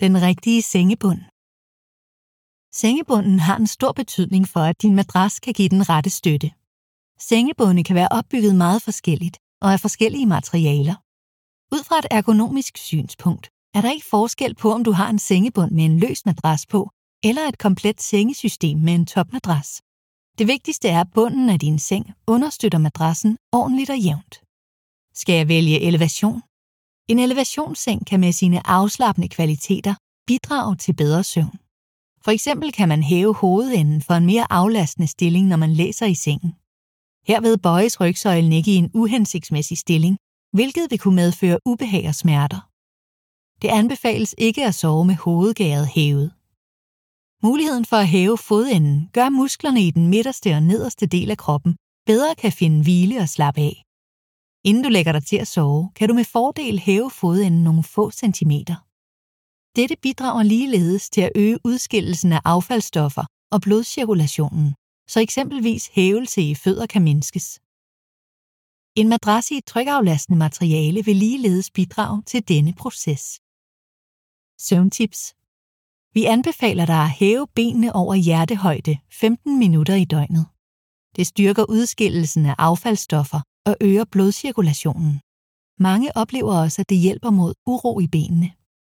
Den rigtige sengebund. Sengebunden har en stor betydning for, at din madras kan give den rette støtte. Sengebunde kan være opbygget meget forskelligt og af forskellige materialer. Ud fra et ergonomisk synspunkt er der ikke forskel på, om du har en sengebund med en løs madras på, eller et komplet sengesystem med en topmadras. Det vigtigste er, at bunden af din seng understøtter madrassen ordentligt og jævnt. Skal jeg vælge elevation? En elevationsseng kan med sine afslappende kvaliteter bidrage til bedre søvn. For eksempel kan man hæve hovedenden for en mere aflastende stilling, når man læser i sengen. Herved bøjes rygsøjlen ikke i en uhensigtsmæssig stilling, hvilket vil kunne medføre ubehag og smerter. Det anbefales ikke at sove med hovedgæret hævet. Muligheden for at hæve fodenden gør, musklerne i den midterste og nederste del af kroppen bedre kan finde hvile og slappe af. Inden du lægger dig til at sove, kan du med fordel hæve fodenden nogle få centimeter. Dette bidrager ligeledes til at øge udskillelsen af affaldsstoffer og blodcirkulationen, så eksempelvis hævelse i fødder kan mindskes. En madras i et trykaflastende materiale vil ligeledes bidrage til denne proces. Søvntips Vi anbefaler dig at hæve benene over hjertehøjde 15 minutter i døgnet. Det styrker udskillelsen af affaldsstoffer og øger blodcirkulationen. Mange oplever også, at det hjælper mod uro i benene.